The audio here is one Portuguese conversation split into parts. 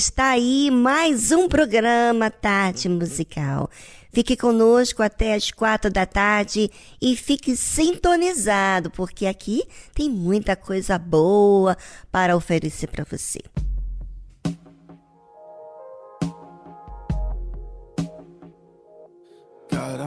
está aí mais um programa Tarde Musical. Fique conosco até as quatro da tarde e fique sintonizado, porque aqui tem muita coisa boa para oferecer para você. God,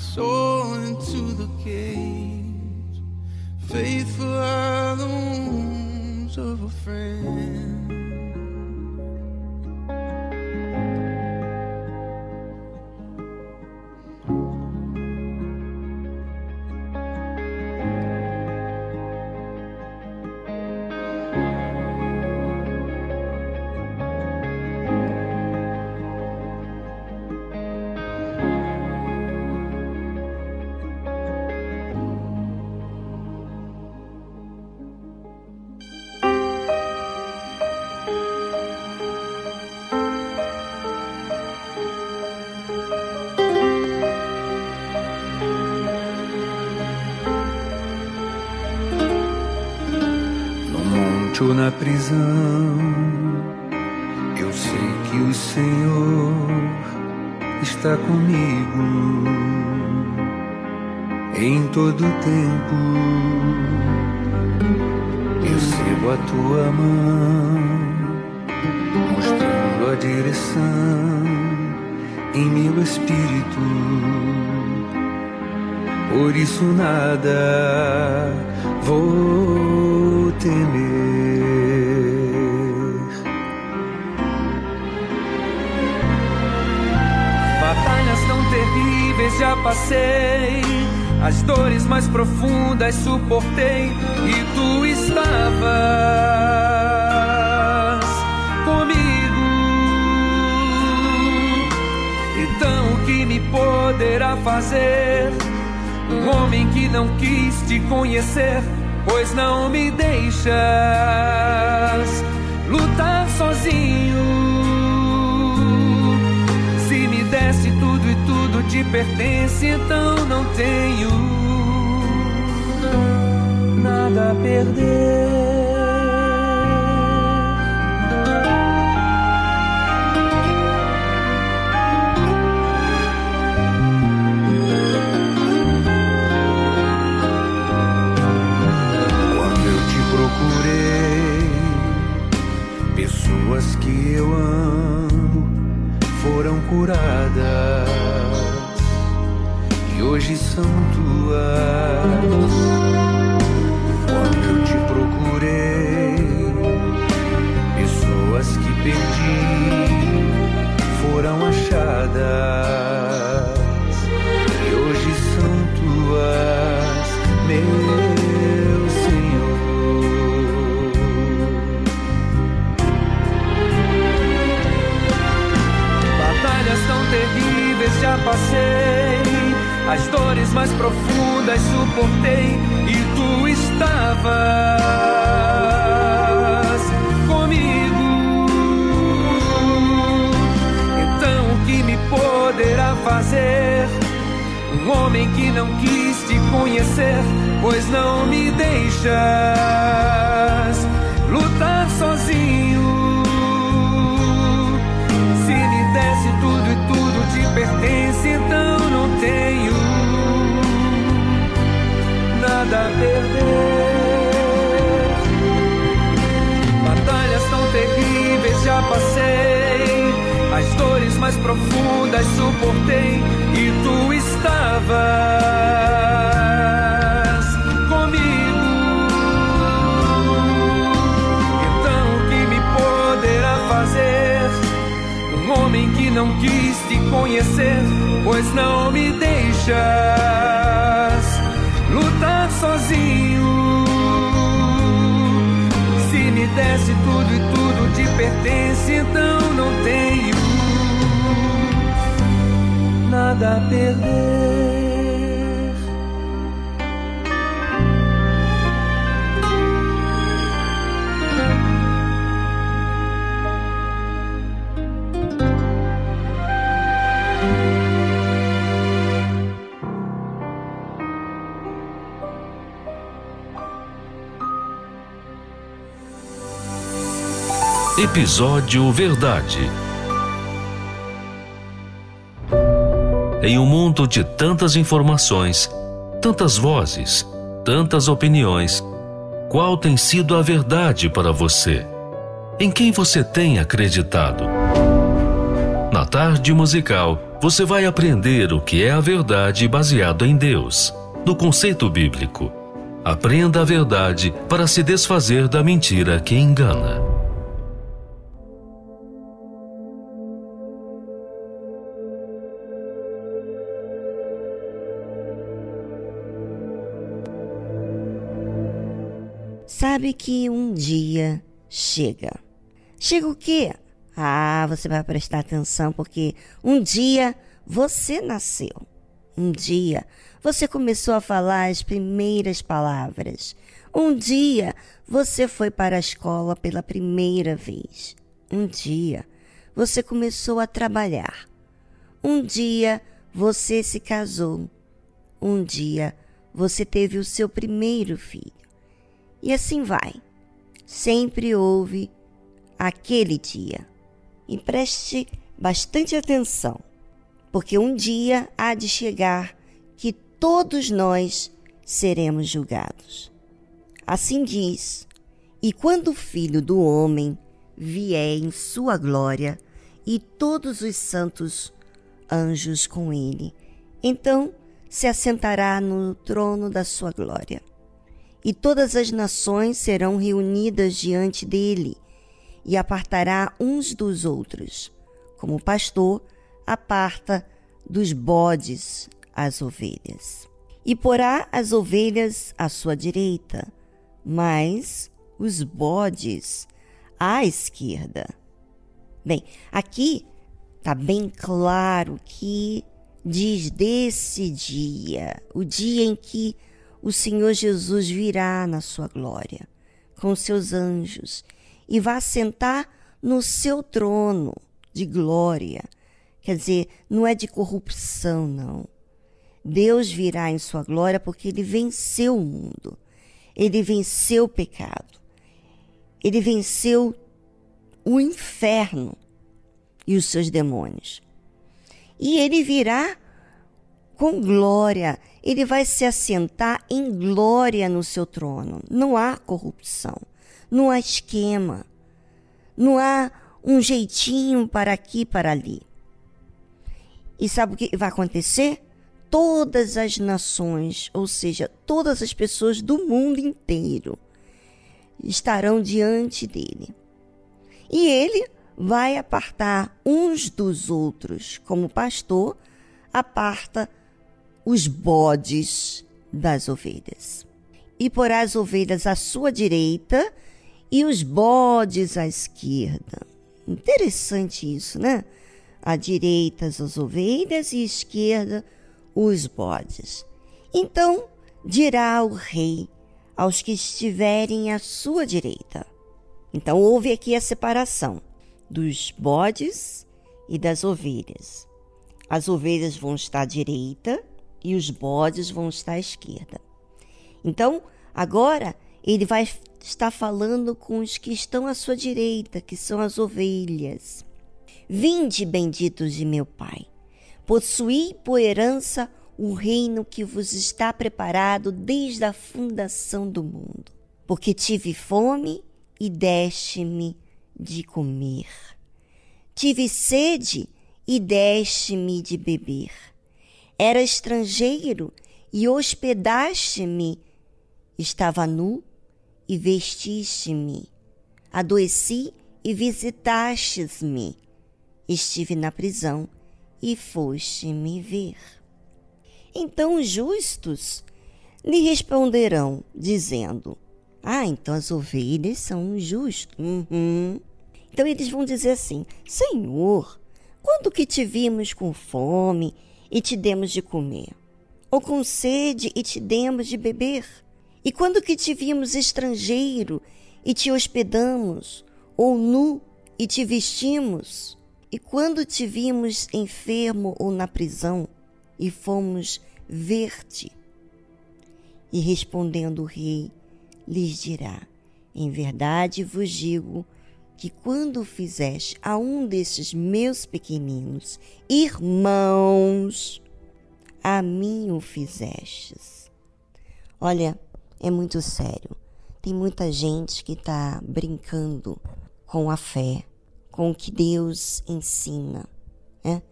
soul ou na prisão, eu sei que o Senhor está comigo em todo tempo. Eu sigo a tua mão, mostrando a direção em meu espírito. Por isso nada vou temer. Já passei, as dores mais profundas suportei e tu estavas comigo. Então o que me poderá fazer? Um homem que não quis te conhecer, pois não me deixas lutar sozinho. Te pertence, então não tenho nada a perder. Pessoas que eu amo foram curadas hoje são tuas. Quando eu te procurei, pessoas que perdi foram achadas e hoje são tuas, meu Senhor. Batalhas tão terríveis já passei, as dores mais profundas suportei e tu estavas comigo. Então o que me poderá fazer? Um homem que não quis te conhecer, pois não me deixas lutar sozinho. Se me desse tudo e tudo te pertence, então não tenho nada a perder. Batalhas tão terríveis já passei, as dores mais profundas suportei e tu estavas comigo. Então o que me poderá fazer? Um homem que não quis te conhecer, pois não me deixas nada a perder. Episódio Verdade. Em um mundo de tantas informações, tantas vozes, tantas opiniões, qual tem sido a verdade para você? Em quem você tem acreditado? Na tarde musical, você vai aprender o que é a verdade baseado em Deus, no conceito bíblico. Aprenda a verdade para se desfazer da mentira que engana. Sabe que um dia chega. Chega o quê? Ah, você vai prestar atenção porque um dia você nasceu. Um dia você começou a falar as primeiras palavras. Um dia você foi para a escola pela primeira vez. Um dia você começou a trabalhar. Um dia você se casou. Um dia você teve o seu primeiro filho. E assim vai. Sempre houve aquele dia. E preste bastante atenção, porque um dia há de chegar que todos nós seremos julgados. Assim diz: E quando o Filho do Homem vier em sua glória, e todos os santos anjos com ele, então se assentará no trono da sua glória e todas as nações serão reunidas diante dele, e apartará uns dos outros, como o pastor aparta dos bodes as ovelhas. E porá as ovelhas à sua direita, mas os bodes à esquerda. Bem, aqui está bem claro que diz desse dia, o dia em que o Senhor Jesus virá na sua glória com seus anjos e vai sentar no seu trono de glória. Quer dizer, não é de corrupção, não. Deus virá em sua glória porque ele venceu o mundo. Ele venceu o pecado. Ele venceu o inferno e os seus demônios. E ele virá com glória ele vai se assentar em glória no seu trono. Não há corrupção, não há esquema, não há um jeitinho para aqui, para ali. E sabe o que vai acontecer? Todas as nações, ou seja, todas as pessoas do mundo inteiro, estarão diante dele. E ele vai apartar uns dos outros, como pastor aparta os bodes das ovelhas. E porá as ovelhas à sua direita e os bodes à esquerda. Interessante isso, né? À direita as ovelhas e à esquerda os bodes. Então dirá o rei aos que estiverem à sua direita. Então houve aqui a separação dos bodes e das ovelhas. As ovelhas vão estar à direita e os bodes vão estar à esquerda. Então, agora ele vai estar falando com os que estão à sua direita, que são as ovelhas. Vinde, benditos de meu Pai, possuí por herança o reino que vos está preparado desde a fundação do mundo. Porque tive fome e deste-me de comer. Tive sede e deste-me de beber. Era estrangeiro e hospedaste-me. Estava nu e vestiste-me. Adoeci e visitastes-me. Estive na prisão e foste me ver. Então os justos lhe responderão, dizendo: Ah, então as ovelhas são justos. Uhum. Então eles vão dizer assim: Senhor, quando que te vimos com fome e te demos de comer? Ou com sede e te demos de beber? E quando que te vimos estrangeiro e te hospedamos? Ou nu e te vestimos? E quando te vimos enfermo ou na prisão e fomos ver-te? E respondendo o rei, lhes dirá: Em verdade vos digo que quando fizeste a um desses meus pequeninos irmãos, a mim o fizestes. Olha, é muito sério. Tem muita gente que está brincando com a fé, com o que Deus ensina. Né?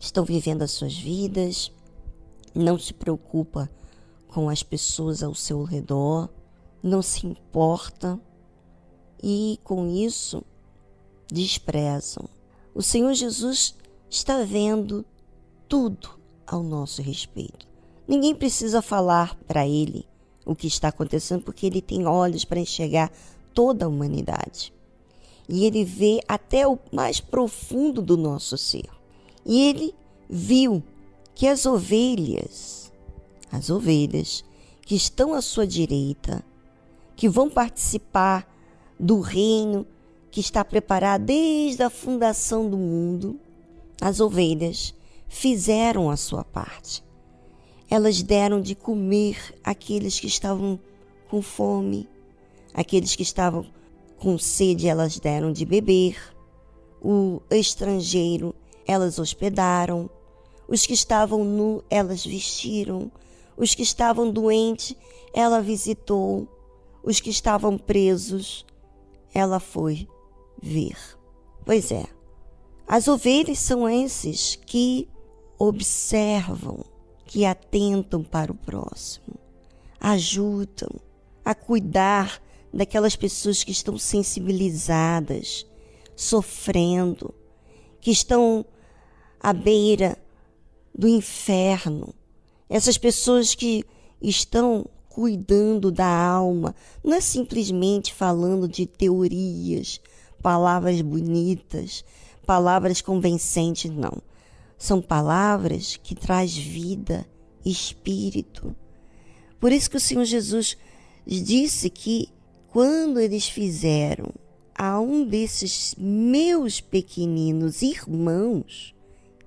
Estão vivendo as suas vidas, não se preocupa com as pessoas ao seu redor, não se importa e com isso desprezam. O Senhor Jesus está vendo tudo ao nosso respeito. Ninguém precisa falar para ele o que está acontecendo, porque ele tem olhos para enxergar toda a humanidade. E ele vê até o mais profundo do nosso ser. E ele viu que as ovelhas, as ovelhas que estão à sua direita, que vão participar do reino que está preparado desde a fundação do mundo, as ovelhas fizeram a sua parte. Elas deram de comer aqueles que estavam com fome, aqueles que estavam com sede, elas deram de beber. O estrangeiro, elas hospedaram. Os que estavam nu, elas vestiram. Os que estavam doentes, ela visitou. Os que estavam presos, ela foi ver. Pois é, as ovelhas são esses que observam, que atentam para o próximo, ajudam a cuidar daquelas pessoas que estão sensibilizadas, sofrendo, que estão à beira do inferno. Essas pessoas que estão cuidando da alma, não é simplesmente falando de teorias, palavras bonitas, palavras convincentes, não. São palavras que traz vida, espírito. Por isso que o Senhor Jesus disse que quando eles fizeram a um desses meus pequeninos irmãos,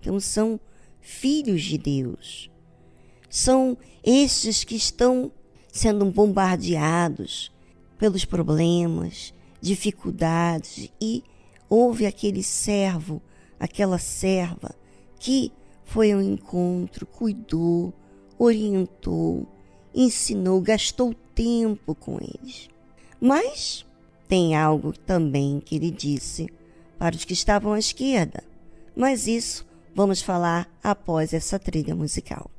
então são filhos de Deus, são estes que estão sendo bombardeados pelos problemas, dificuldades e houve aquele servo, aquela serva que foi ao encontro, cuidou, orientou, ensinou, gastou tempo com eles. Mas tem algo também que ele disse para os que estavam à esquerda. Mas isso vamos falar após essa trilha musical.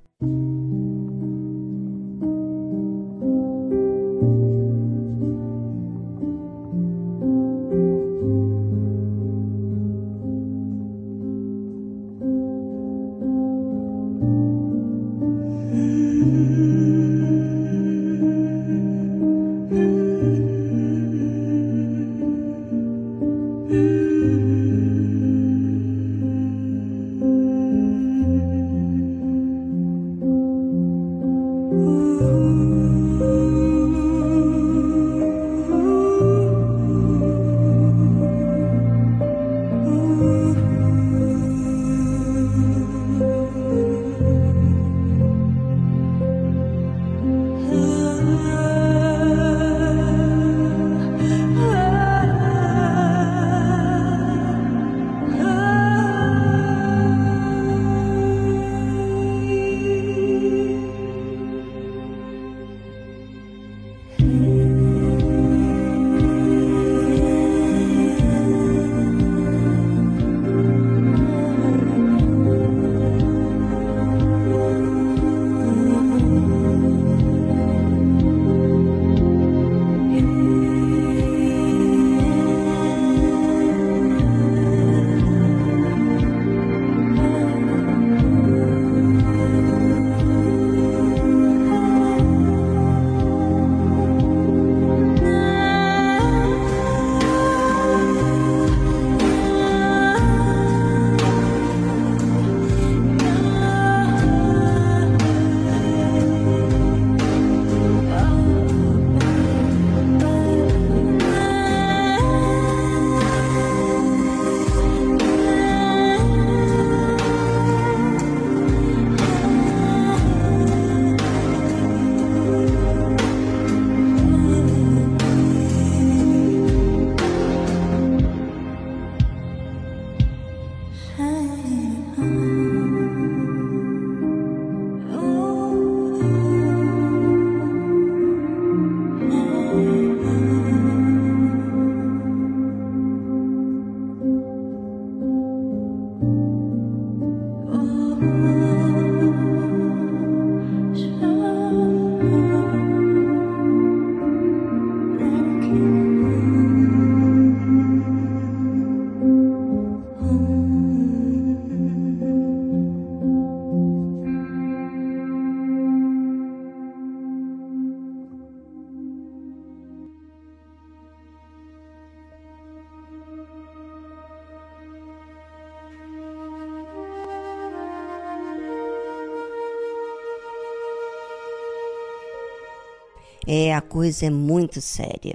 É, a coisa é muito séria.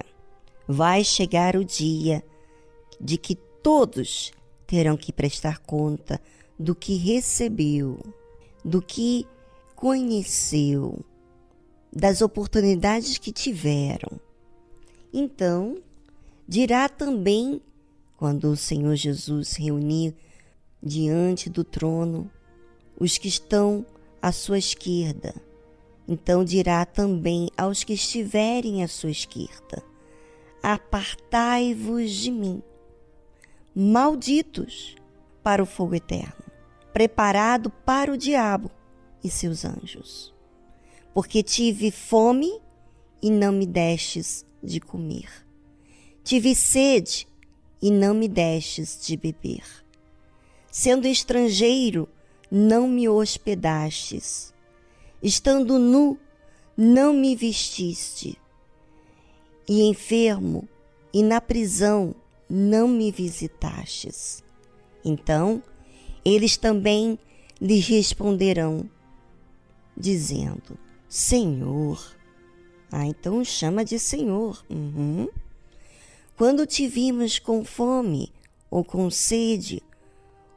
Vai chegar o dia de que todos terão que prestar conta do que recebeu, do que conheceu, das oportunidades que tiveram. Então, dirá também, quando o Senhor Jesus reunir diante do trono os que estão à sua esquerda, então dirá também aos que estiverem à sua esquerda: Apartai-vos de mim, malditos, para o fogo eterno, preparado para o diabo e seus anjos. Porque tive fome e não me destes de comer. Tive sede e não me destes de beber. Sendo estrangeiro, não me hospedastes. Estando nu, não me vestiste. E enfermo e na prisão, não me visitastes. Então, eles também lhes responderão: dizendo: Senhor. Ah, então chama de Senhor. Uhum. Quando te vimos com fome, ou com sede,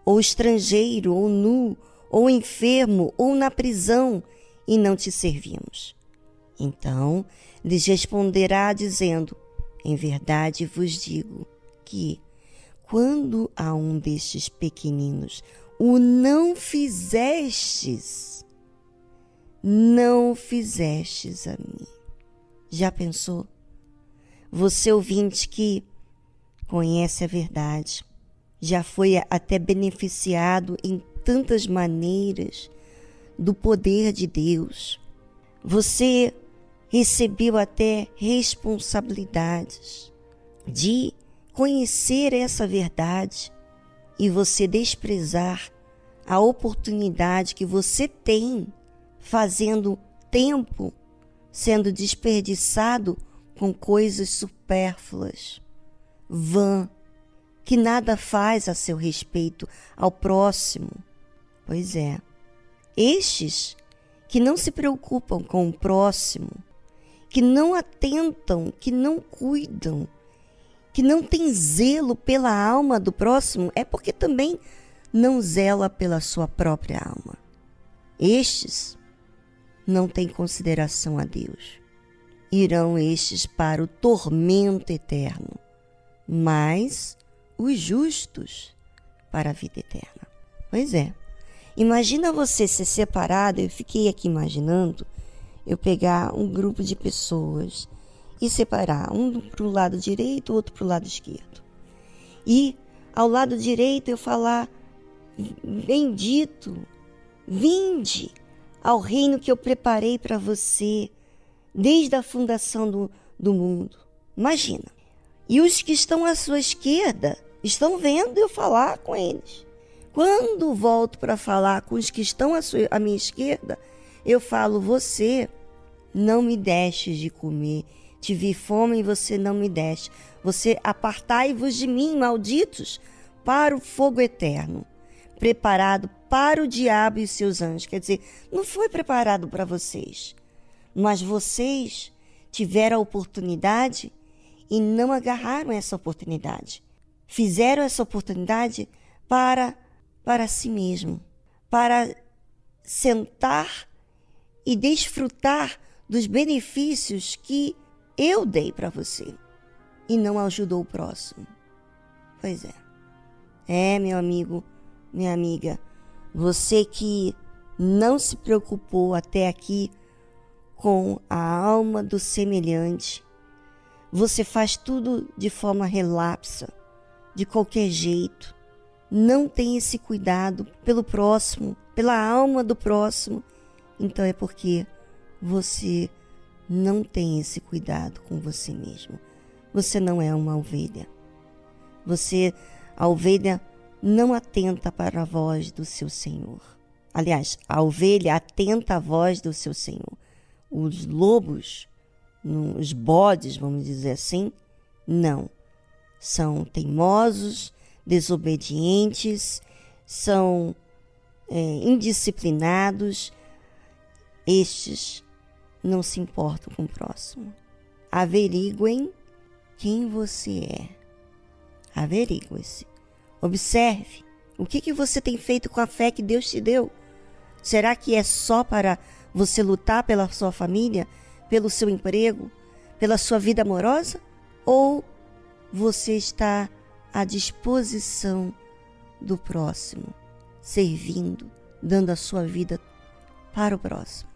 ou estrangeiro, ou nu, ou enfermo, ou na prisão, e não te servimos. Então lhes responderá, dizendo: Em verdade vos digo que, quando a um destes pequeninos o não fizestes, não fizestes a mim. Já pensou? Você ouvinte que conhece a verdade, já foi até beneficiado em tantas maneiras do poder de Deus. Você recebeu até responsabilidades de conhecer essa verdade e você desprezar a oportunidade que você tem fazendo tempo sendo desperdiçado com coisas supérfluas, vã, que nada faz a seu respeito ao próximo. Pois é, estes que não se preocupam com o próximo, que não atentam, que não cuidam, que não têm zelo pela alma do próximo, é porque também não zela pela sua própria alma. Estes não têm consideração a Deus. Irão estes para o tormento eterno, mas os justos para a vida eterna. Pois é. Imagina você ser separado, eu fiquei aqui imaginando, eu pegar um grupo de pessoas e separar um para o lado direito, outro para o lado esquerdo. E ao lado direito eu falar: Bendito, vinde ao reino que eu preparei para você desde a fundação do, do mundo. Imagina. E os que estão à sua esquerda estão vendo eu falar com eles. Quando volto para falar com os que estão à, sua, à minha esquerda, eu falo: Você não me deixes de comer. Tive fome e você não me deste. Você apartai-vos de mim, malditos, para o fogo eterno preparado para o diabo e seus anjos. Quer dizer, não foi preparado para vocês, mas vocês tiveram a oportunidade e não agarraram essa oportunidade. Fizeram essa oportunidade para para si mesmo, para sentar e desfrutar dos benefícios que eu dei para você e não ajudou o próximo. Pois é. É, meu amigo, minha amiga, você que não se preocupou até aqui com a alma do semelhante, você faz tudo de forma relapsa, de qualquer jeito. Não tem esse cuidado pelo próximo, pela alma do próximo. Então é porque você não tem esse cuidado com você mesmo. Você não é uma ovelha. Você, a ovelha não atenta para a voz do seu Senhor. Aliás, a ovelha atenta à voz do seu Senhor. Os lobos, os bodes, vamos dizer assim, não. São teimosos, desobedientes, são é, indisciplinados. Estes não se importam com o próximo. Averiguem quem você é. Averigue-se. Observe o que, que você tem feito com a fé que Deus te deu. Será que é só para você lutar pela sua família, pelo seu emprego, pela sua vida amorosa? Ou você está à disposição do próximo, servindo, dando a sua vida para o próximo?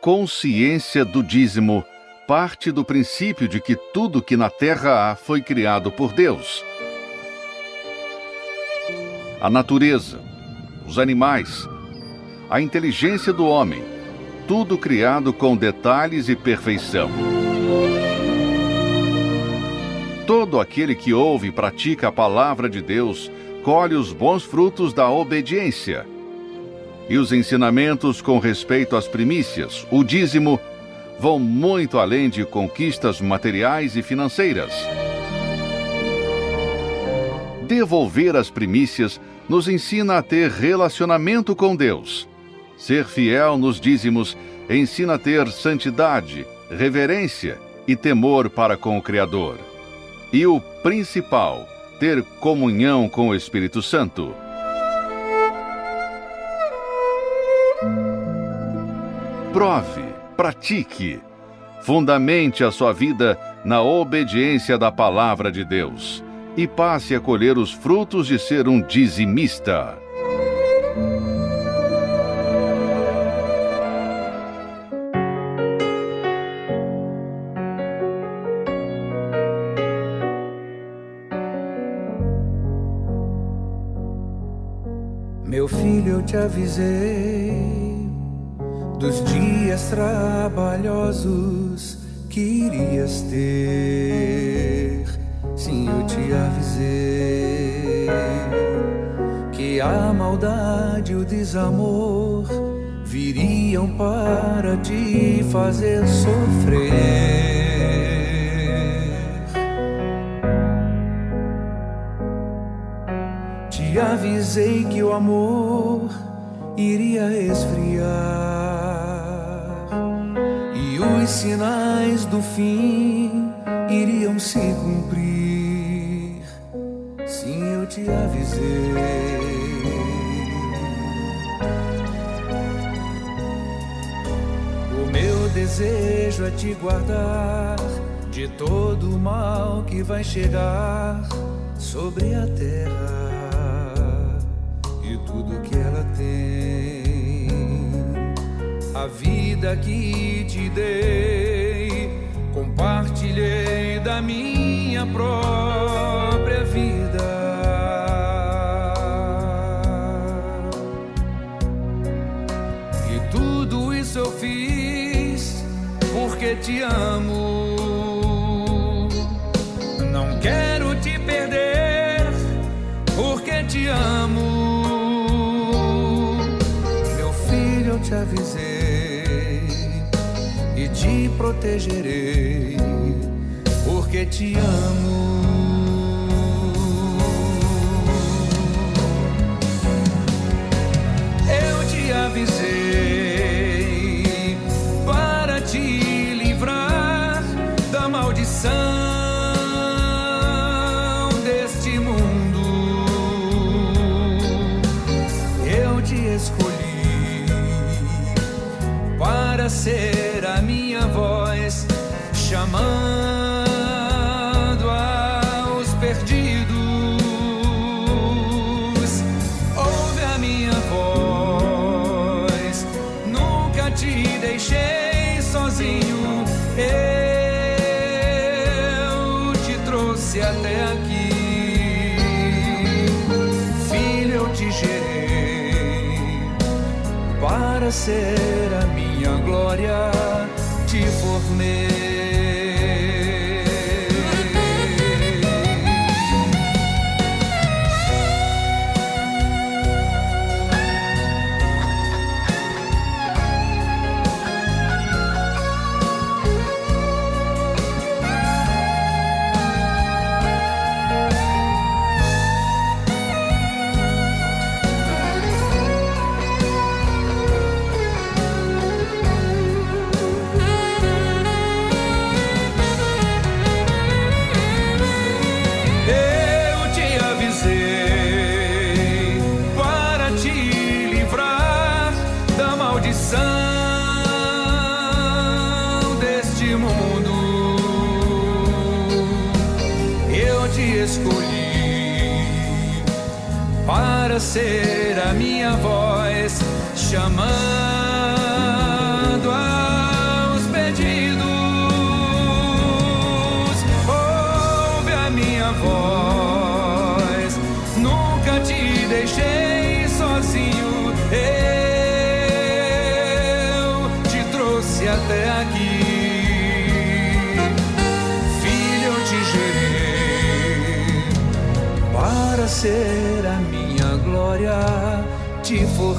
Consciência do dízimo parte do princípio de que tudo que na terra há foi criado por Deus. A natureza, os animais, a inteligência do homem, tudo criado com detalhes e perfeição. Todo aquele que ouve e pratica a palavra de Deus colhe os bons frutos da obediência e os ensinamentos com respeito às primícias, o dízimo, vão muito além de conquistas materiais e financeiras. Devolver as primícias nos ensina a ter relacionamento com Deus. Ser fiel nos dízimos ensina a ter santidade, reverência e temor para com o Criador. E o principal, ter comunhão com o Espírito Santo. Prove, pratique, fundamente a sua vida na obediência da palavra de Deus e passe a colher os frutos de ser um dizimista. Meu filho, eu te avisei dos dias trabalhosos que irias ter. Sim, eu te avisei que a maldade e o desamor viriam para te fazer sofrer. Te avisei que o amor iria esfriar os sinais do fim iriam se cumprir. Sim, eu te avisei. O meu desejo é te guardar de todo o mal que vai chegar sobre a terra tudo que ela tem. A vida que te dei, compartilhei da minha própria vida. E tudo isso eu fiz porque te amo. Não quero te perder porque te amo. te avisei e te protegerei, porque te amo. Eu te avisei para te livrar da maldição escolhi para ser chamando aos perdidos. Ouve a minha voz, nunca te deixei sozinho. Eu te trouxe até aqui, filho, eu te gerei para ser a minha glória ser a minha voz chamando aos pedidos. Ouve a minha voz, nunca te deixei sozinho. Eu te trouxe até aqui. Filho, te gerei para ser a glória te formei.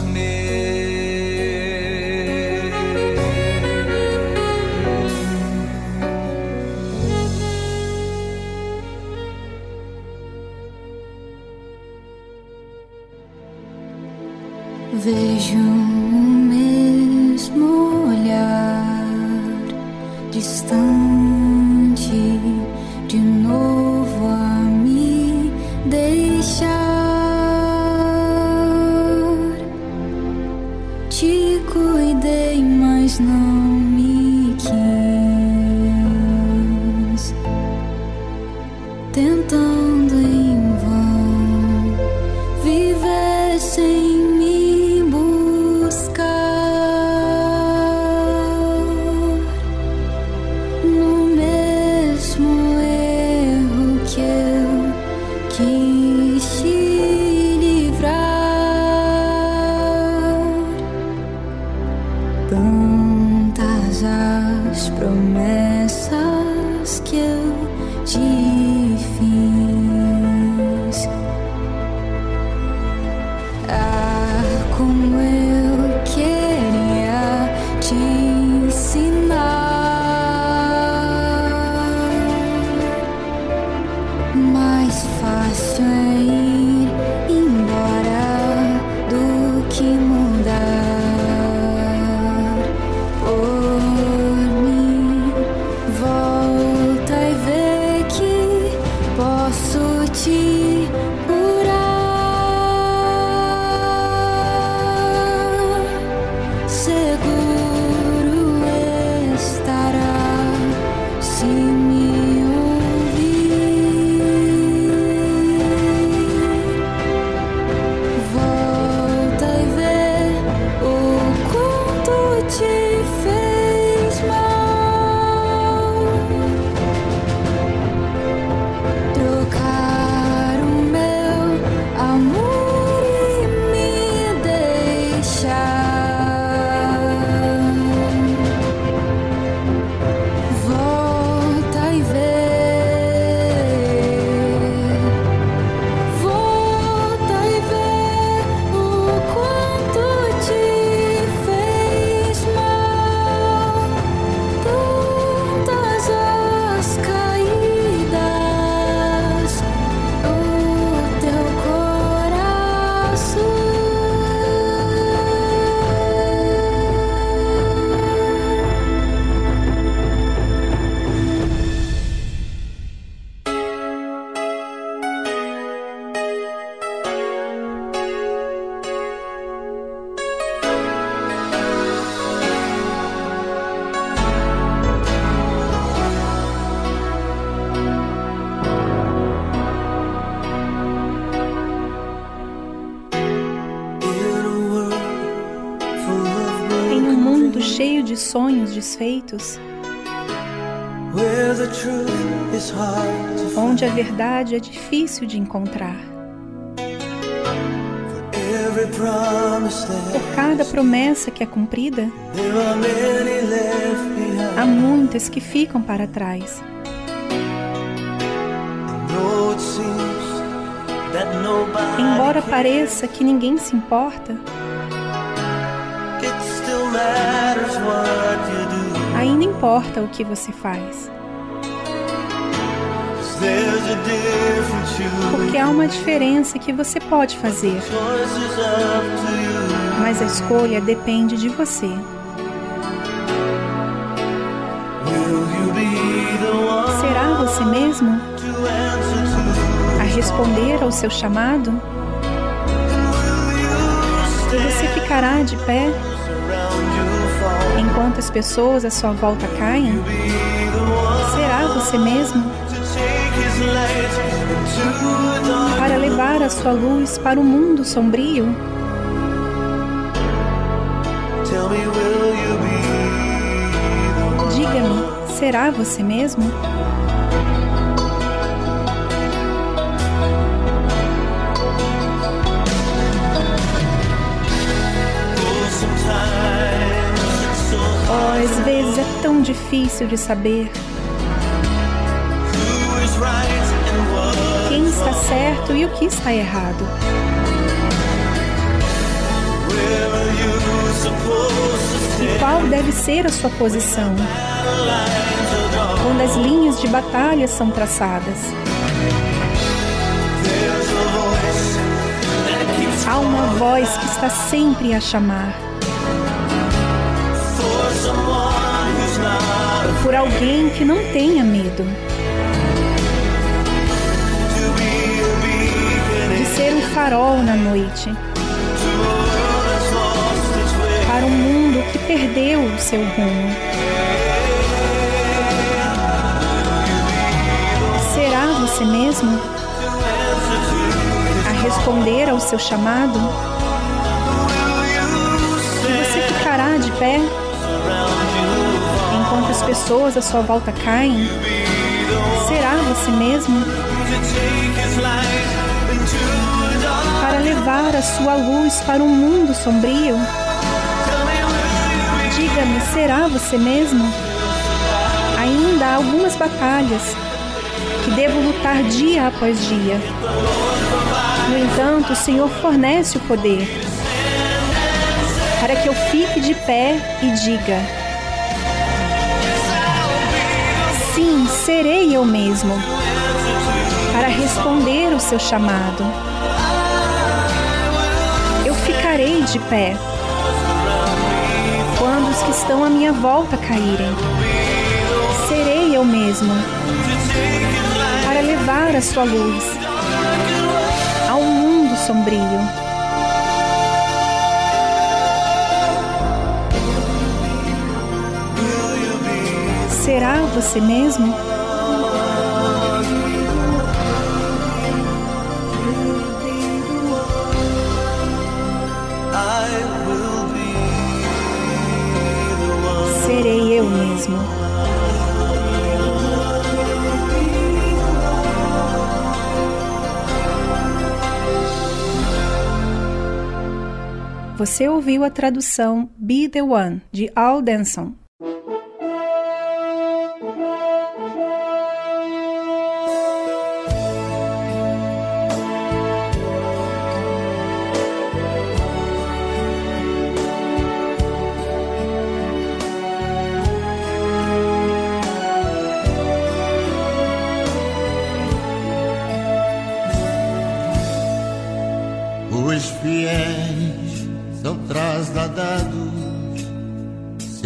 As promessas que eu te find. onde a verdade é difícil de encontrar. Por cada promessa que é cumprida, há muitas que ficam para trás. Embora pareça que ninguém se importa, ainda importa o que você faz. Porque há uma diferença que você pode fazer, mas a escolha depende de você. Será você mesmo a responder ao seu chamado? Você ficará de pé? Enquanto as pessoas à sua volta caem? Será você mesmo para levar a sua luz para o mundo sombrio? Diga-me, será você mesmo? Oh, às vezes é tão difícil de saber quem está certo e o que está errado. E qual deve ser a sua posição quando as linhas de batalha são traçadas? Há uma voz que está sempre a chamar por alguém que não tenha medo de ser um farol na noite para um mundo que perdeu o seu rumo. Será você mesmo a responder ao seu chamado? Você ficará de pé as pessoas à sua volta caem? Será você mesmo para levar a sua luz para um mundo sombrio? Diga-me, será você mesmo? Ainda há algumas batalhas que devo lutar dia após dia. No entanto, o Senhor fornece o poder para que eu fique de pé e diga: serei eu mesmo, para responder o seu chamado. Eu ficarei de pé quando os que estão à minha volta caírem. Serei eu mesmo, para levar a sua luz ao mundo sombrio. Será você mesmo? Serei eu mesmo. Você ouviu a tradução Be the One de Al Denson.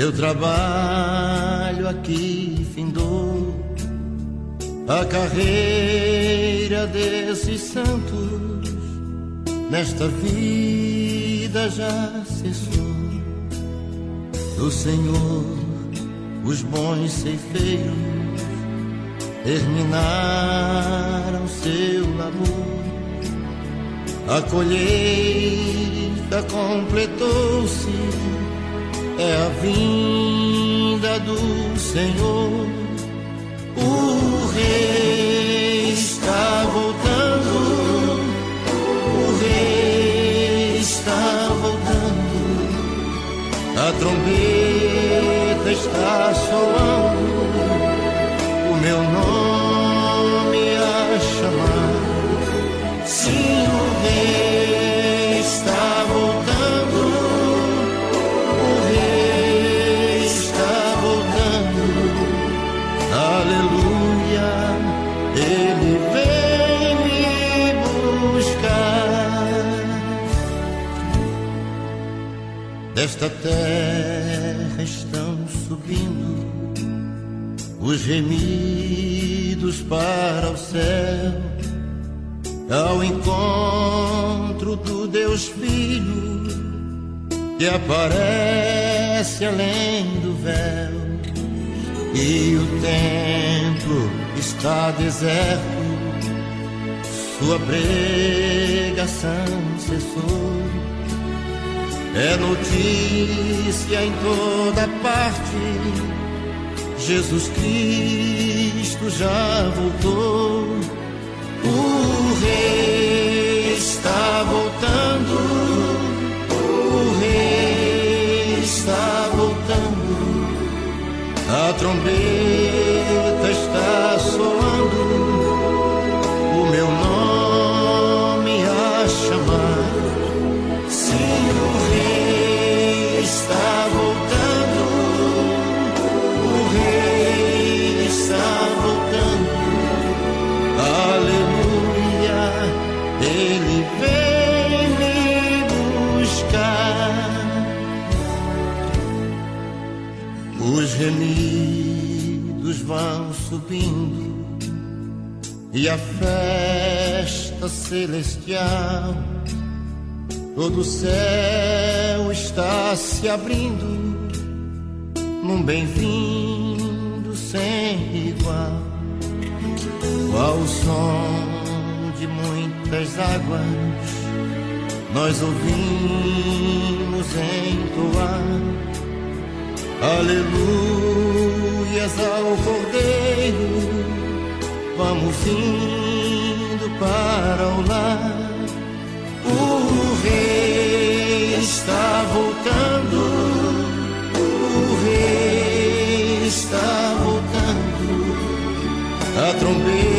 Seu trabalho aqui findou. A carreira desses santos nesta vida já cessou. Do Senhor, os bons ceifeiros terminaram seu labor. A colheita completou-se, é a vinda do Senhor. O Rei está voltando, o Rei está voltando, a trombeta está soando, Desta terra estão subindo os gemidos para o céu ao encontro do Deus Filho que aparece além do véu e o templo está deserto, sua pregação cessou. É notícia em toda parte, Jesus Cristo já voltou. O rei está voltando, o rei está voltando, a trombeta está subindo e a festa celestial, todo o céu está se abrindo num bem-vindo sem igual. Qual o som de muitas águas nós ouvimos entoar Aleluias ao Cordeiro, vamos indo para o lar. O Rei está voltando, o Rei está voltando. A trombeta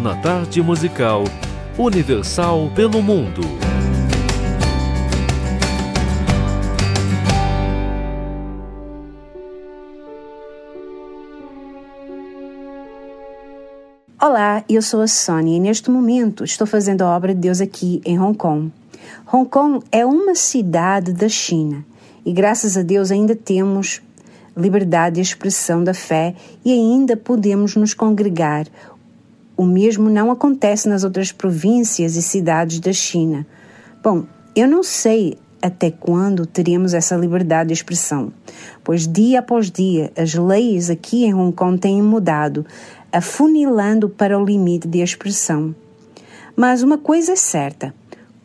Na tarde musical Universal pelo Mundo. Olá, eu sou a Sônia e neste momento estou fazendo a obra de Deus aqui em Hong Kong. Hong Kong é uma cidade da China e graças a Deus ainda temos liberdade de expressão da fé e ainda podemos nos congregar. O mesmo não acontece nas outras províncias e cidades da China. Bom, eu não sei até quando teremos essa liberdade de expressão, pois dia após dia as leis aqui em Hong Kong têm mudado, afunilando para o limite de expressão. Mas uma coisa é certa: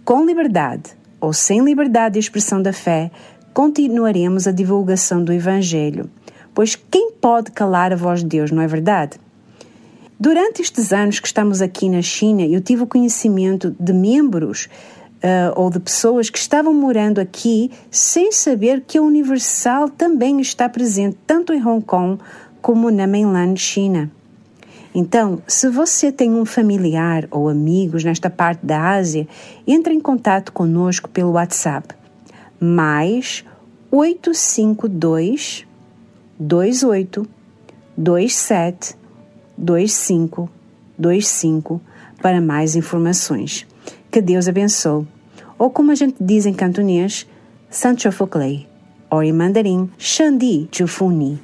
com liberdade ou sem liberdade de expressão da fé, continuaremos a divulgação do Evangelho, pois quem pode calar a voz de Deus, não é verdade? Durante estes anos que estamos aqui na China, eu tive o conhecimento de membros uh, ou de pessoas que estavam morando aqui sem saber que a Universal também está presente tanto em Hong Kong como na mainland China. Então, se você tem um familiar ou amigos nesta parte da Ásia, entre em contato conosco pelo WhatsApp. Mais 852 28 27 25 25 para mais informações. Que Deus abençoe. Ou como a gente diz em cantonês, Sancho Foclei. Ou em mandarim, Shandi Jufuni.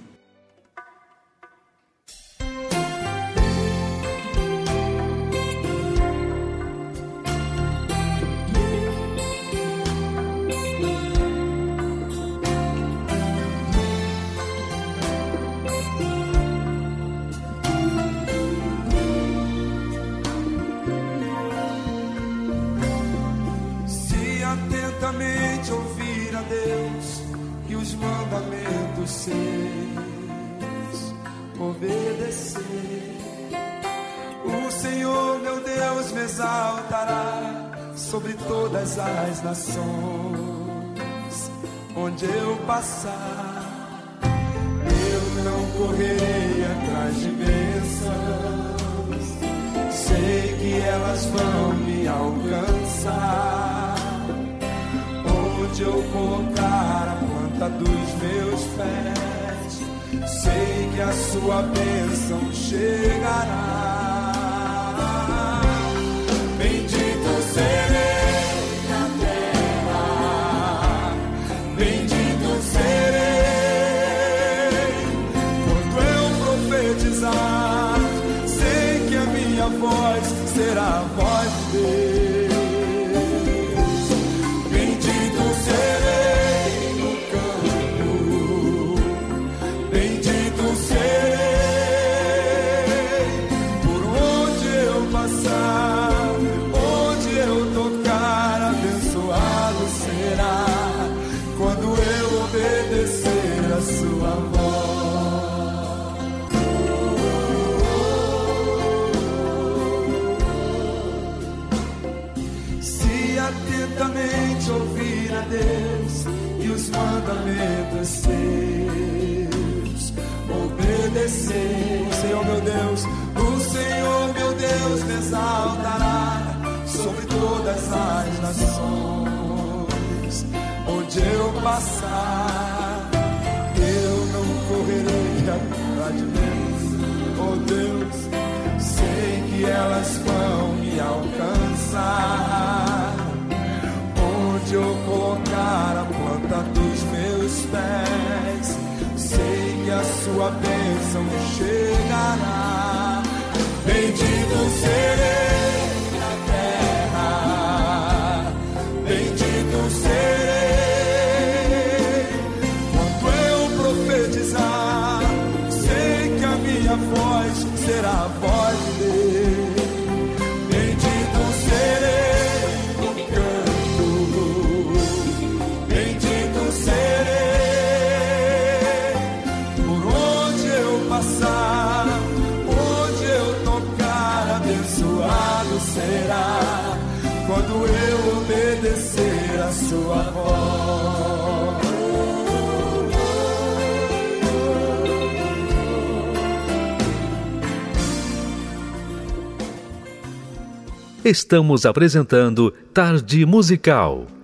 Sobre todas as nações, onde eu passar. Eu não correrei atrás de bênçãos, sei que elas vão me alcançar. Onde eu colocar a planta dos meus pés, sei que a sua bênção chegará. pés. Sei que a sua bênção chegará. Bendito serei. sua voz. Estamos apresentando Tarde Musical.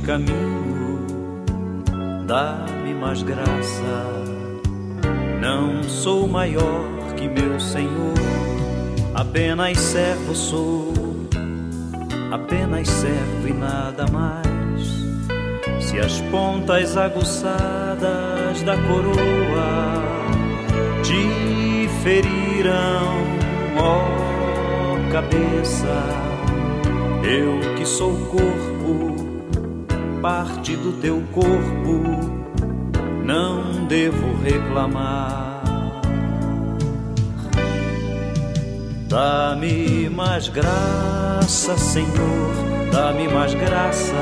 Caminho, dá-me mais graça. Não sou maior que meu Senhor, apenas servo sou, apenas servo e nada mais. Se as pontas aguçadas da coroa te feriram, ó cabeça, eu que sou corpo, parte do teu corpo, não devo reclamar. Dá-me mais graça, Senhor, dá-me mais graça.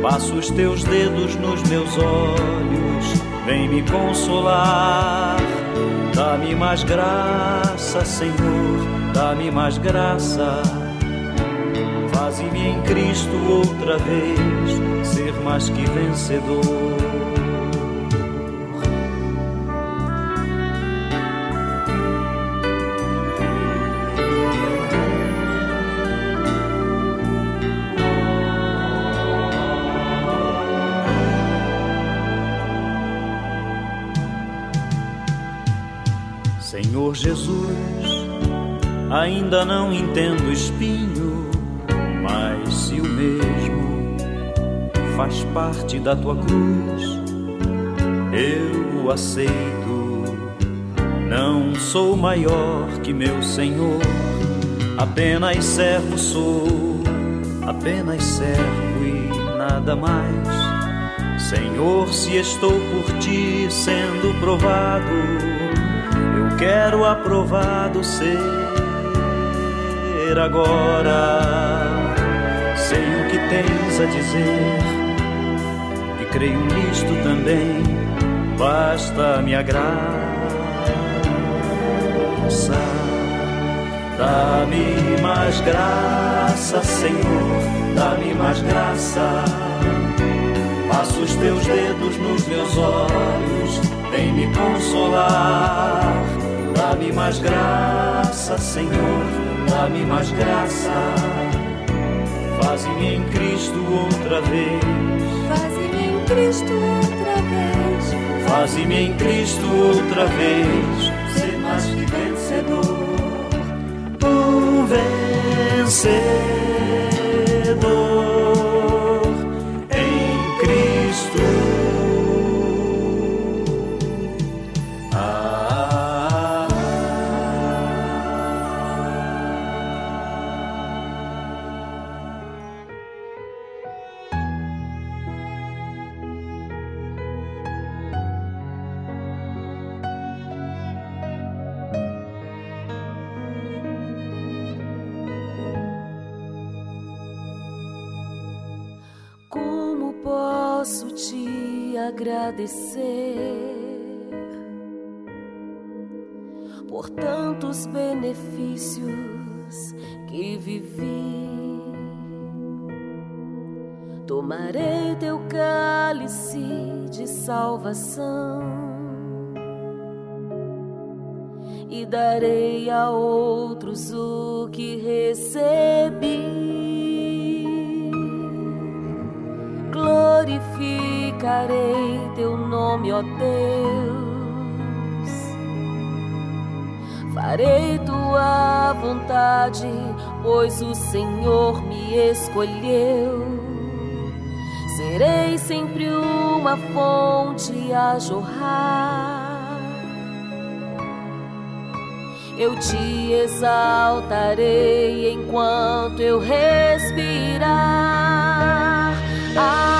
Passo os teus dedos nos meus olhos, vem me consolar. Dá-me mais graça, Senhor, dá-me mais graça. Em Cristo outra vez ser mais que vencedor. Senhor Jesus, ainda não entendo espinho, faz parte da tua cruz, eu o aceito. Não sou maior que meu Senhor, apenas servo sou, apenas servo e nada mais. Senhor, se estou por ti sendo provado, eu quero aprovado ser agora. Sei o que tens a dizer creio nisto também. Basta me graça, dá-me mais graça, Senhor, dá-me mais graça. Passo os teus dedos nos meus olhos, vem me consolar. Dá-me mais graça, Senhor, dá-me mais graça. Faze-me em Cristo outra vez. Cristo outra vez. Faze-me em Cristo outra vez. Ser mais que vencedor. Um vencedor salvação e darei a outros o que recebi. Glorificarei teu nome, ó Deus. Farei tua vontade, pois o Senhor me escolheu. Serei sempre uma fonte a jorrar. Eu te exaltarei enquanto eu respirar. Aleluia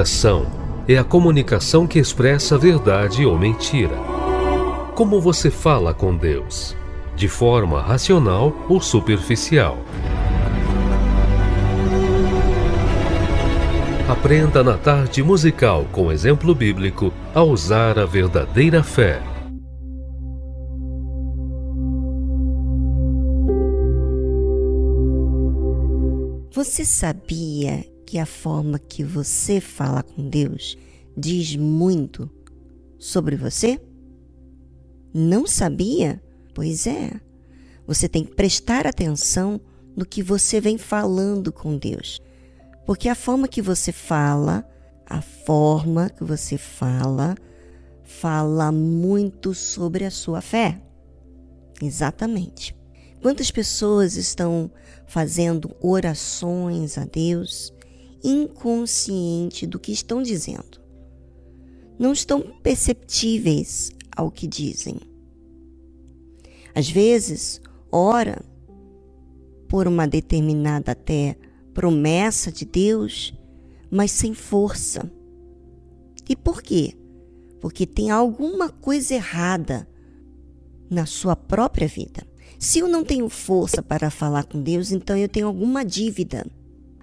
A oração é a comunicação que expressa verdade ou mentira. Como você fala com Deus? De forma racional ou superficial? Aprenda na tarde musical com exemplo bíblico a usar a verdadeira fé. Você sabia que a forma que você fala com Deus diz muito sobre você? Não sabia? Pois é. Você tem que prestar atenção no que você vem falando com Deus. Porque a forma que você fala, a forma que você fala, fala muito sobre a sua fé. Exatamente. Quantas pessoas estão fazendo orações a Deus inconsciente do que estão dizendo? Não estão perceptíveis ao que dizem. Às vezes, ora por uma determinada até promessa de Deus, mas sem força. E por quê? Porque tem alguma coisa errada na sua própria vida. Se eu não tenho força para falar com Deus, então eu tenho alguma dívida,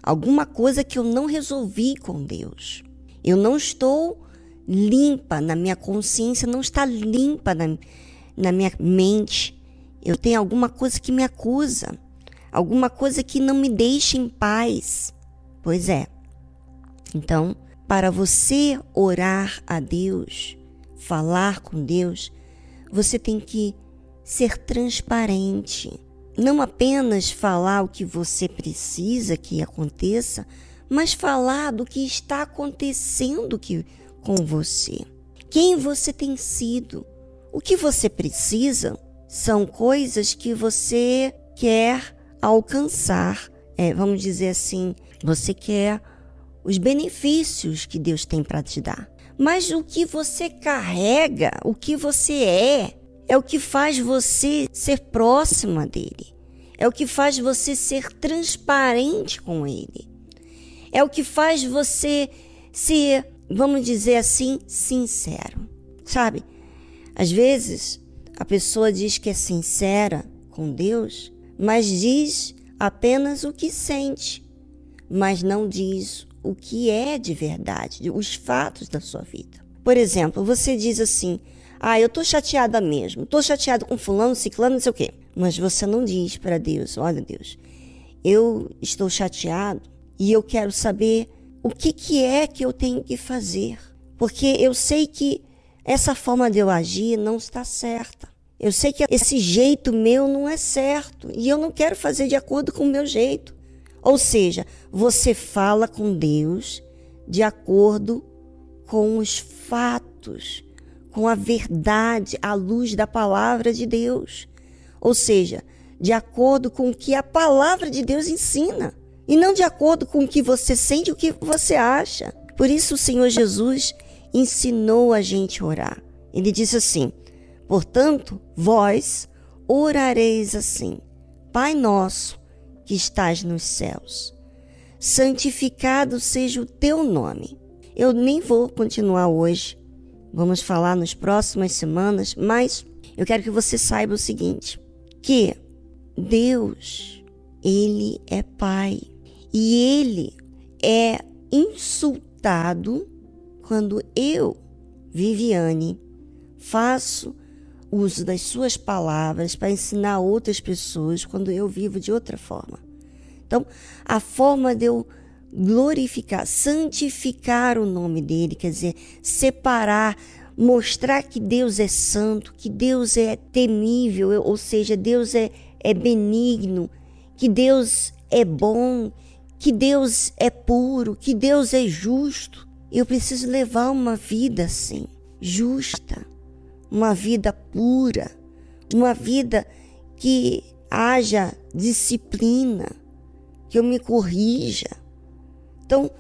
alguma coisa que eu não resolvi com Deus. Eu não estou limpa na minha consciência, não está limpa na, na minha mente. Eu tenho alguma coisa que me acusa, alguma coisa que não me deixa em paz. Pois é. Então, para você orar a Deus, falar com Deus, você tem que ser transparente. Não apenas falar o que você precisa que aconteça, mas falar do que está acontecendo que, com você. Quem você tem sido. O que você precisa são coisas que você quer alcançar. É, vamos dizer assim, você quer os benefícios que Deus tem para te dar. Mas o que você carrega, o que você é, é o que faz você ser próxima dele. É o que faz você ser transparente com ele. É o que faz você ser, vamos dizer assim, sincero. Sabe? Às vezes a pessoa diz que é sincera com Deus, mas diz apenas o que sente, mas não diz o que é de verdade, os fatos da sua vida. Por exemplo, você diz assim: ah, eu tô chateada mesmo. Tô chateada com fulano, ciclano, não sei o quê. Mas você não diz para Deus, olha Deus, eu estou chateado e eu quero saber o que, que é que eu tenho que fazer. Porque eu sei que essa forma de eu agir não está certa. Eu sei que esse jeito meu não é certo e eu não quero fazer de acordo com o meu jeito. Ou seja, você fala com Deus de acordo com os fatos, com a verdade, à luz da palavra de Deus. Ou seja, de acordo com o que a palavra de Deus ensina. E não de acordo com o que você sente, o que você acha. Por isso o Senhor Jesus ensinou a gente a orar. Ele disse assim: Portanto, vós orareis assim: Pai nosso que estás nos céus, santificado seja o teu nome. Eu nem vou continuar hoje, vamos falar nas próximas semanas, mas eu quero que você saiba o seguinte: que Deus, Ele é Pai e Ele é insultado quando eu, Viviane, faço uso das suas palavras para ensinar outras pessoas quando eu vivo de outra forma. Então, a forma de eu glorificar, santificar o nome dele, quer dizer, separar, mostrar que Deus é santo, que Deus é temível, ou seja, Deus é, é benigno, que Deus é bom, que Deus é puro, que Deus é justo. Eu preciso levar uma vida assim, justa, uma vida pura, uma vida que haja disciplina, que eu me corrija. Então,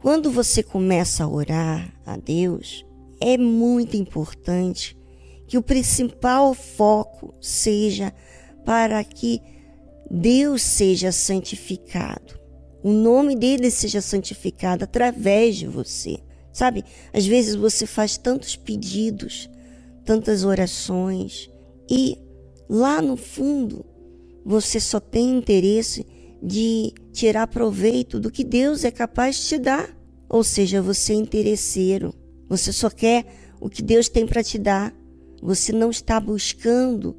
quando você começa a orar a Deus, é muito importante que o principal foco seja para que Deus seja santificado. O nome dele seja santificado através de você. Sabe, às vezes você faz tantos pedidos, tantas orações e lá no fundo você só tem interesse de tirar proveito do que Deus é capaz de te dar. Ou seja, você é interesseiro. Você só quer o que Deus tem para te dar. Você não está buscando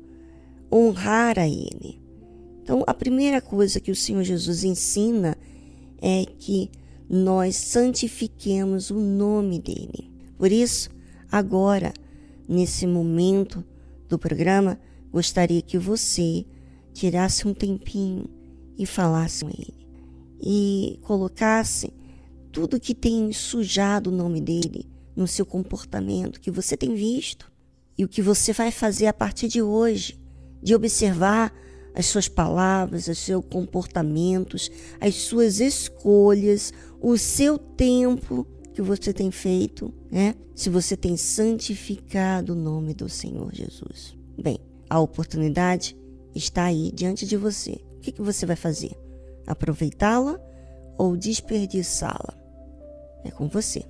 honrar a Ele. Então, a primeira coisa que o Senhor Jesus ensina é que nós santifiquemos o nome dele. Por isso, agora, nesse momento do programa, gostaria que você tirasse um tempinho e falasse com ele e colocasse tudo que tem sujado o nome dele no seu comportamento que você tem visto e o que você vai fazer a partir de hoje, de observar as suas palavras, os seus comportamentos, as suas escolhas, o seu tempo que você tem feito, né? Se você tem santificado o nome do Senhor Jesus. Bem, a oportunidade está aí diante de você. O que, que você vai fazer? Aproveitá-la ou desperdiçá-la? É com você.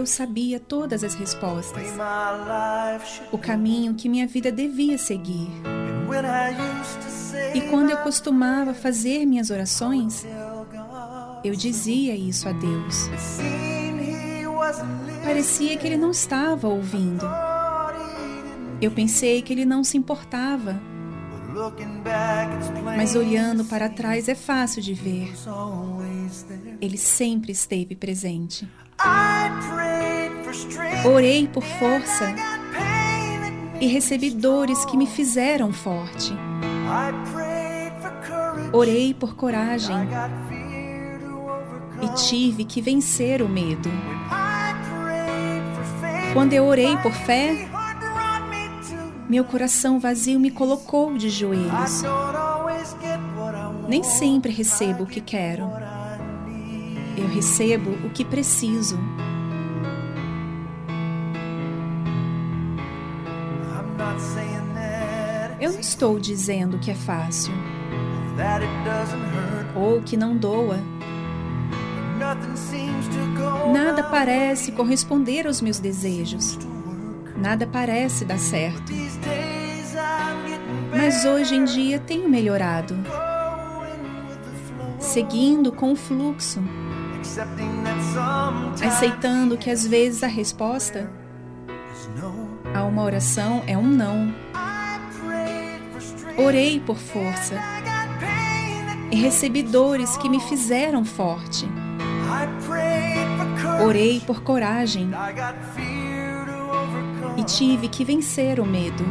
Eu sabia todas as respostas, o caminho que minha vida devia seguir. E quando eu costumava fazer minhas orações, Eu dizia isso a Deus. Parecia que ele não estava ouvindo. Eu pensei que ele não se importava. Mas olhando para trás é fácil de ver. Ele sempre esteve presente. Orei por força e recebi dores que me fizeram forte. Orei por coragem e tive que vencer o medo. Quando eu orei por fé, meu coração vazio me colocou de joelhos. Nem sempre recebo o que quero. Eu recebo o que preciso. Não estou dizendo que é fácil ou que não doa. Nada parece corresponder aos meus desejos. Nada parece dar certo. Mas hoje em dia tenho melhorado. Seguindo com o fluxo. Aceitando que às vezes a resposta a uma oração é um não. Orei por força e recebi dores que me fizeram forte. Orei por coragem e tive que vencer o medo.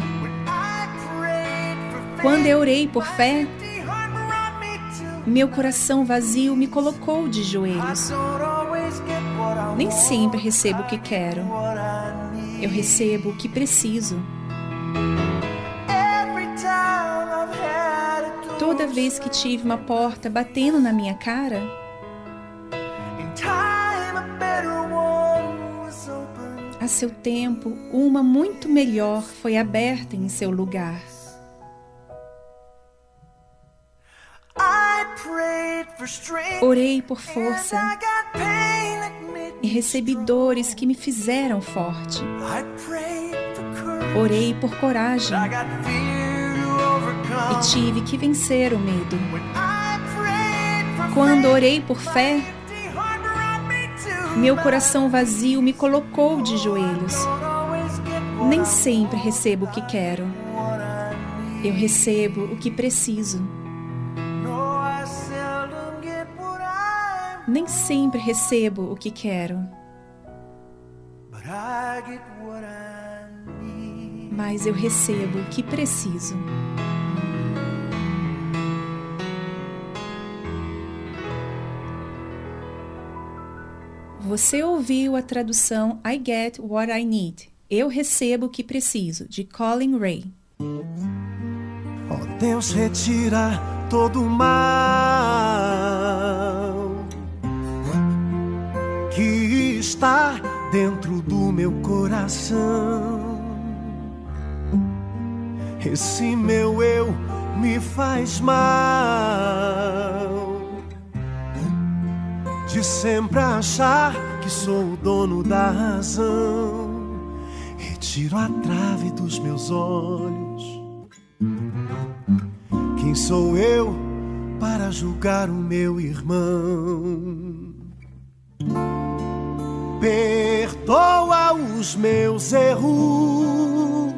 Quando eu orei por fé, meu coração vazio me colocou de joelhos. Nem sempre recebo o que quero. Eu recebo o que preciso. Vez que tive uma porta batendo na minha cara, a seu tempo, uma muito melhor foi aberta em seu lugar. Orei por força e recebi dores que me fizeram forte. Orei por coragem e tive que vencer o medo. Quando orei por fé, meu coração vazio me colocou de joelhos. Nem sempre recebo o que quero. Eu recebo o que preciso. Nem sempre recebo o que quero. Mas eu recebo o que preciso. Você ouviu a tradução I Get What I Need. Eu recebo o que preciso, de Colin Ray. Ó Deus, retira todo o mal que está dentro do meu coração. Esse meu eu me faz mal de sempre achar que sou o dono da razão. Retiro a trave dos meus olhos. Quem sou eu para julgar o meu irmão? Perdoa os meus erros.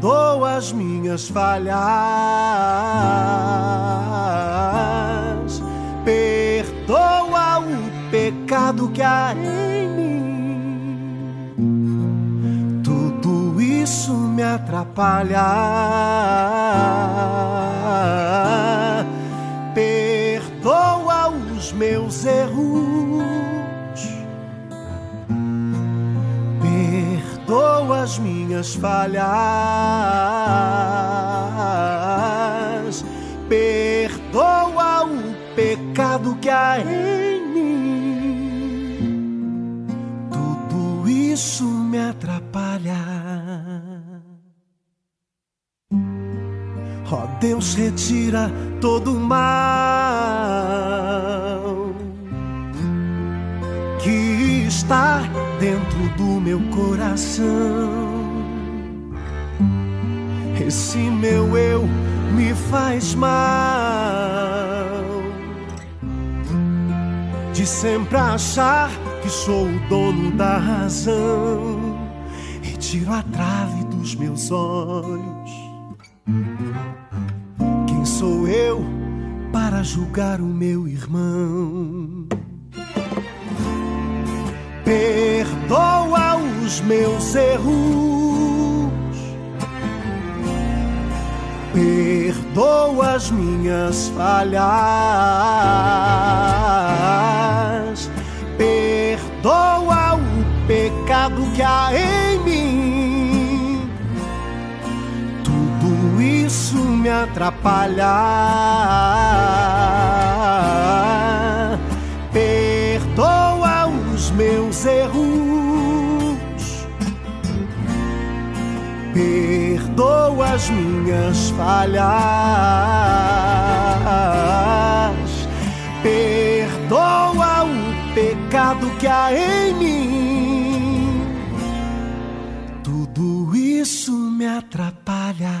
Perdoa as minhas falhas. Perdoa o pecado que há em mim. Tudo isso me atrapalha. Perdoa os meus erros. Perdoa as minhas falhas. Perdoa o pecado que há em mim. Tudo isso me atrapalha. Ó Deus, retira todo o mal está dentro do meu coração. Esse meu eu me faz mal. De sempre achar que sou o dono da razão. Retiro a trave dos meus olhos. Quem sou eu para julgar o meu irmão? Perdoa os meus erros. Perdoa as minhas falhas. Perdoa o pecado que há em mim. Tudo isso me atrapalha. Meus erros. Perdoa as minhas falhas. Perdoa o pecado que há em mim. Tudo isso me atrapalha.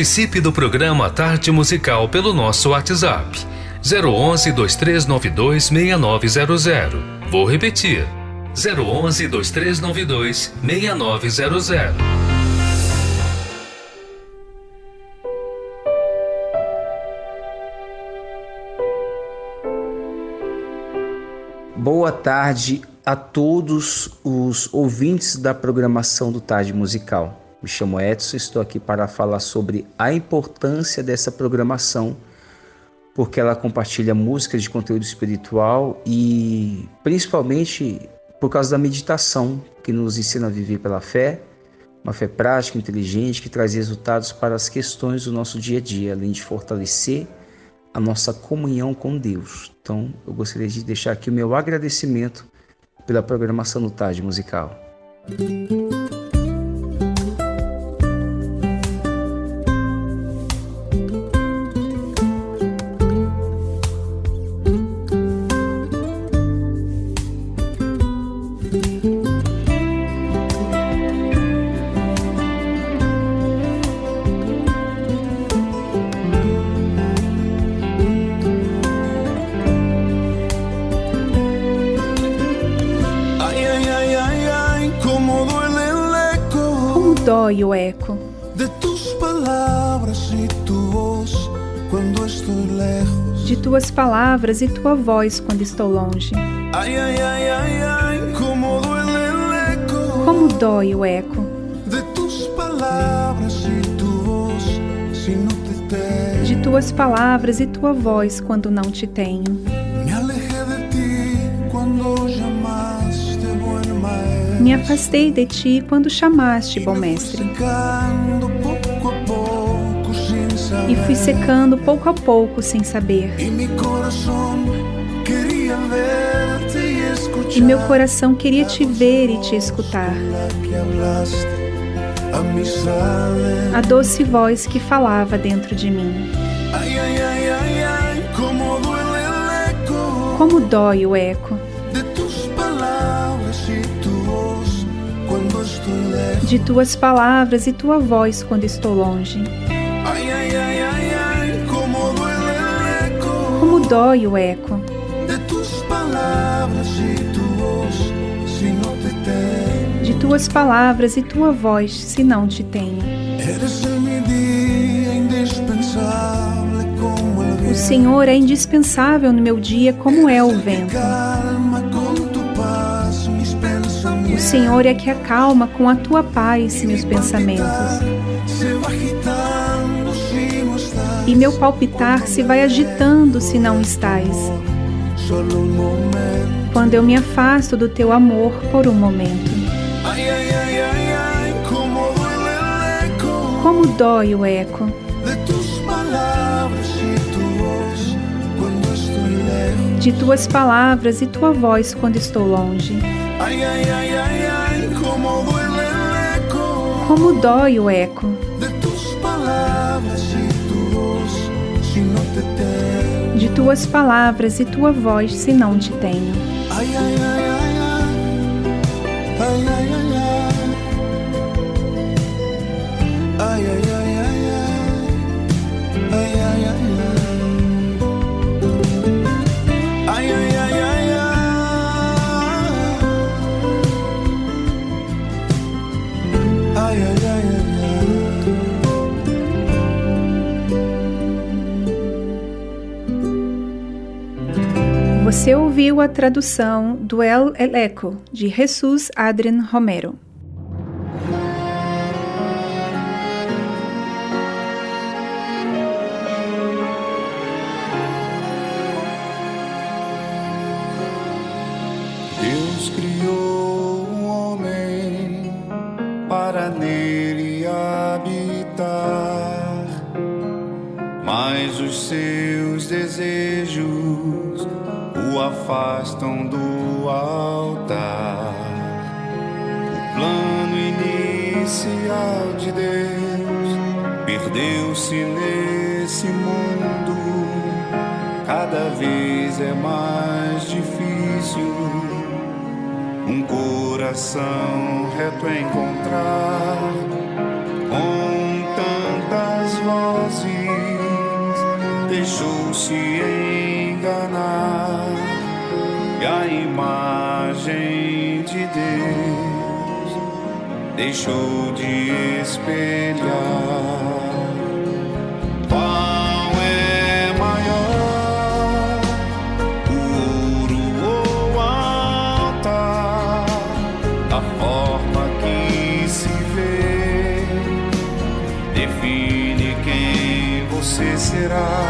Participe do programa Tarde Musical pelo nosso WhatsApp. 011 2392 6900. Vou repetir. 011 2392 6900. Boa tarde a todos os ouvintes da programação do Tarde Musical. Me chamo Edson, estou aqui para falar sobre a importância dessa programação, porque ela compartilha música de conteúdo espiritual e principalmente por causa da meditação, que nos ensina a viver pela fé, uma fé prática, inteligente, que traz resultados para as questões do nosso dia a dia, além de fortalecer a nossa comunhão com Deus. Então, eu gostaria de deixar aqui o meu agradecimento pela programação do Tarde Musical. De tus tu voz lejos. de tuas palavras e tua voz quando estou longe. Cómo duele el eco Como dói o eco de tus tu voz te de tuas palavras e tua voz quando não te tenho. me afastei de ti quando chamaste, bom mestre. E fui secando pouco a pouco sem saber. E meu coração queria te ver e te escutar. A doce voz que falava dentro de mim. Como dói o eco. de tuas palavras e tua voz quando estou longe. Ai, ai, ai, como, dói como dói o eco de tuas palavras e de tuas palavras e tua voz, se não te tenho. O Senhor é indispensável no meu dia, como é o vento. Senhor é que acalma com a tua paz meus pensamentos. E meu palpitar se vai agitando se não estás. Quando eu me afasto do teu amor por um momento. Como dói o eco de tuas palavras e tua voz quando estou longe. Ai, ai, ai. Como dói o eco. De tuas palavras e tua voz, se não te tenho. A tradução do El Eco, de Jesus Adrien Romero. do altar, o plano inicial de Deus perdeu-se nesse mundo. Cada vez é mais difícil um coração reto encontrar com tantas vozes. Deixou-se enganar e a imagem de Deus deixou de espelhar. Qual é maior, o ouro ou a altar? A forma que se vê define quem você será.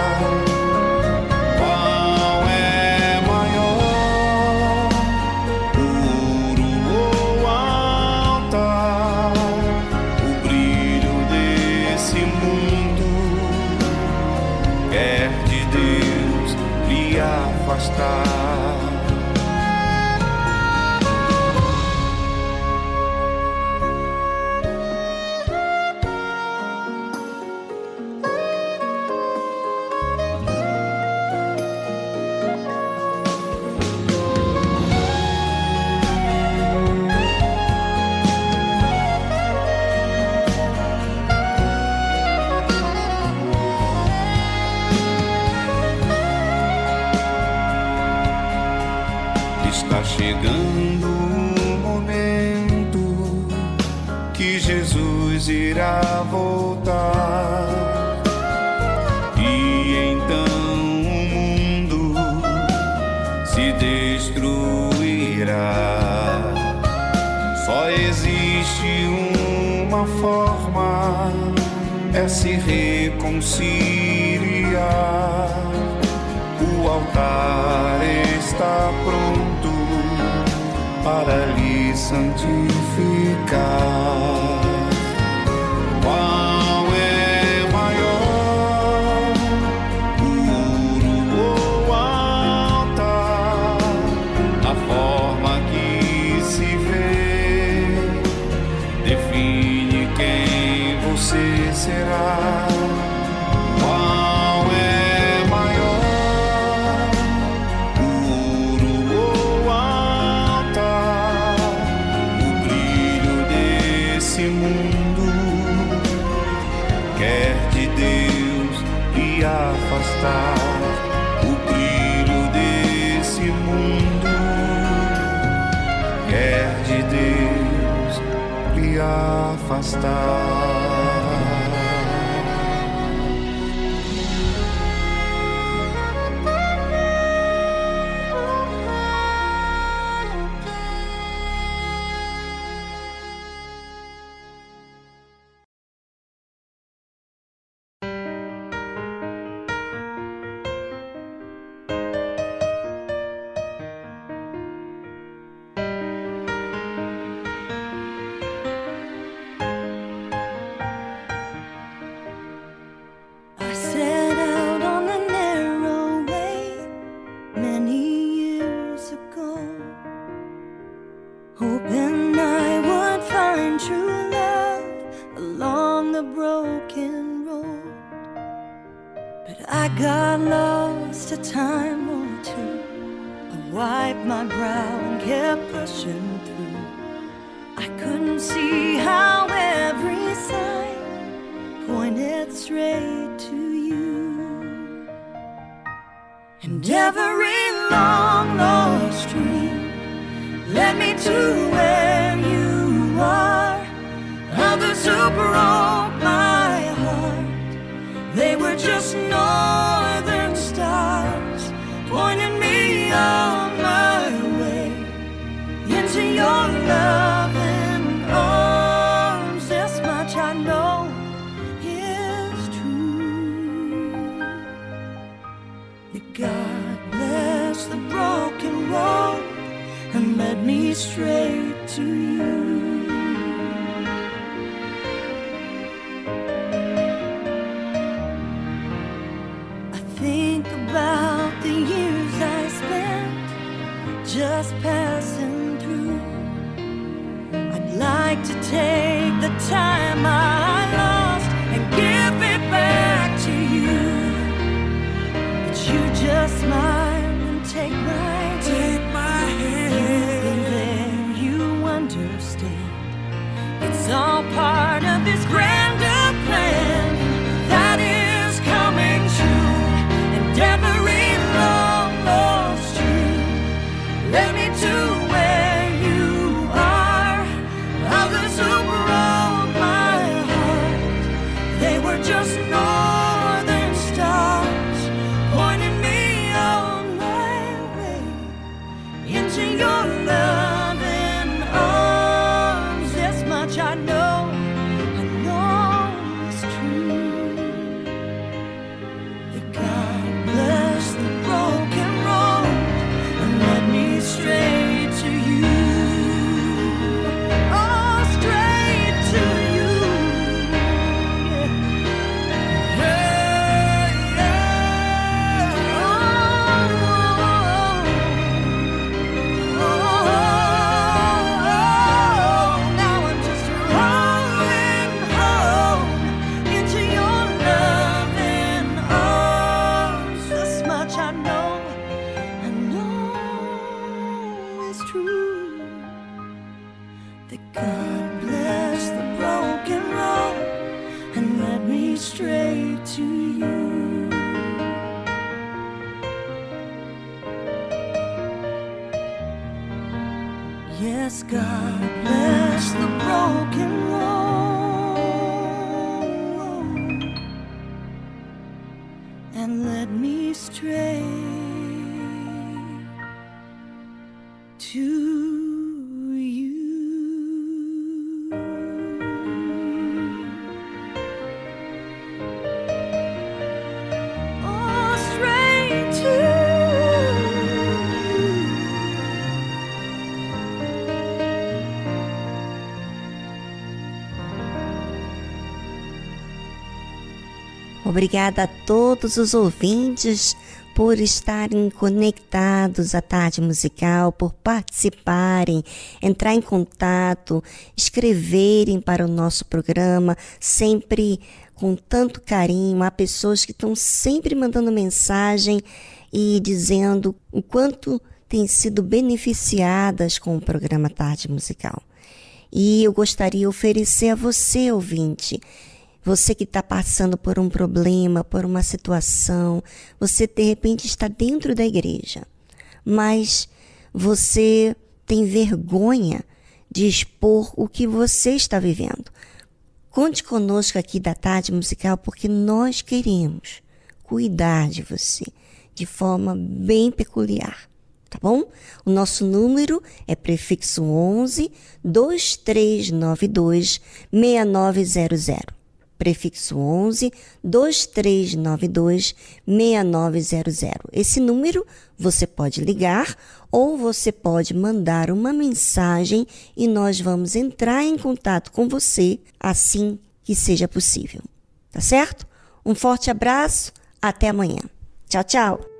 reconciliar. O altar está pronto para lhe santificar. stars Obrigada a todos os ouvintes por estarem conectados à tarde musical, por participarem, entrar em contato, escreverem para o nosso programa, sempre com tanto carinho. Há pessoas que estão sempre mandando mensagem e dizendo o quanto têm sido beneficiadas com o programa Tarde Musical. E eu gostaria de oferecer a você, ouvinte, você que está passando por um problema, por uma situação, você de repente está dentro da igreja, mas você tem vergonha de expor o que você está vivendo. Conte conosco aqui da tarde musical, porque nós queremos cuidar de você de forma bem peculiar. Tá bom? O nosso número é prefixo 11 2392 6900 prefixo 11 2392 6900. Esse número você pode ligar ou você pode mandar uma mensagem e nós vamos entrar em contato com você assim que seja possível. Tá certo? Um forte abraço, até amanhã. Tchau, tchau.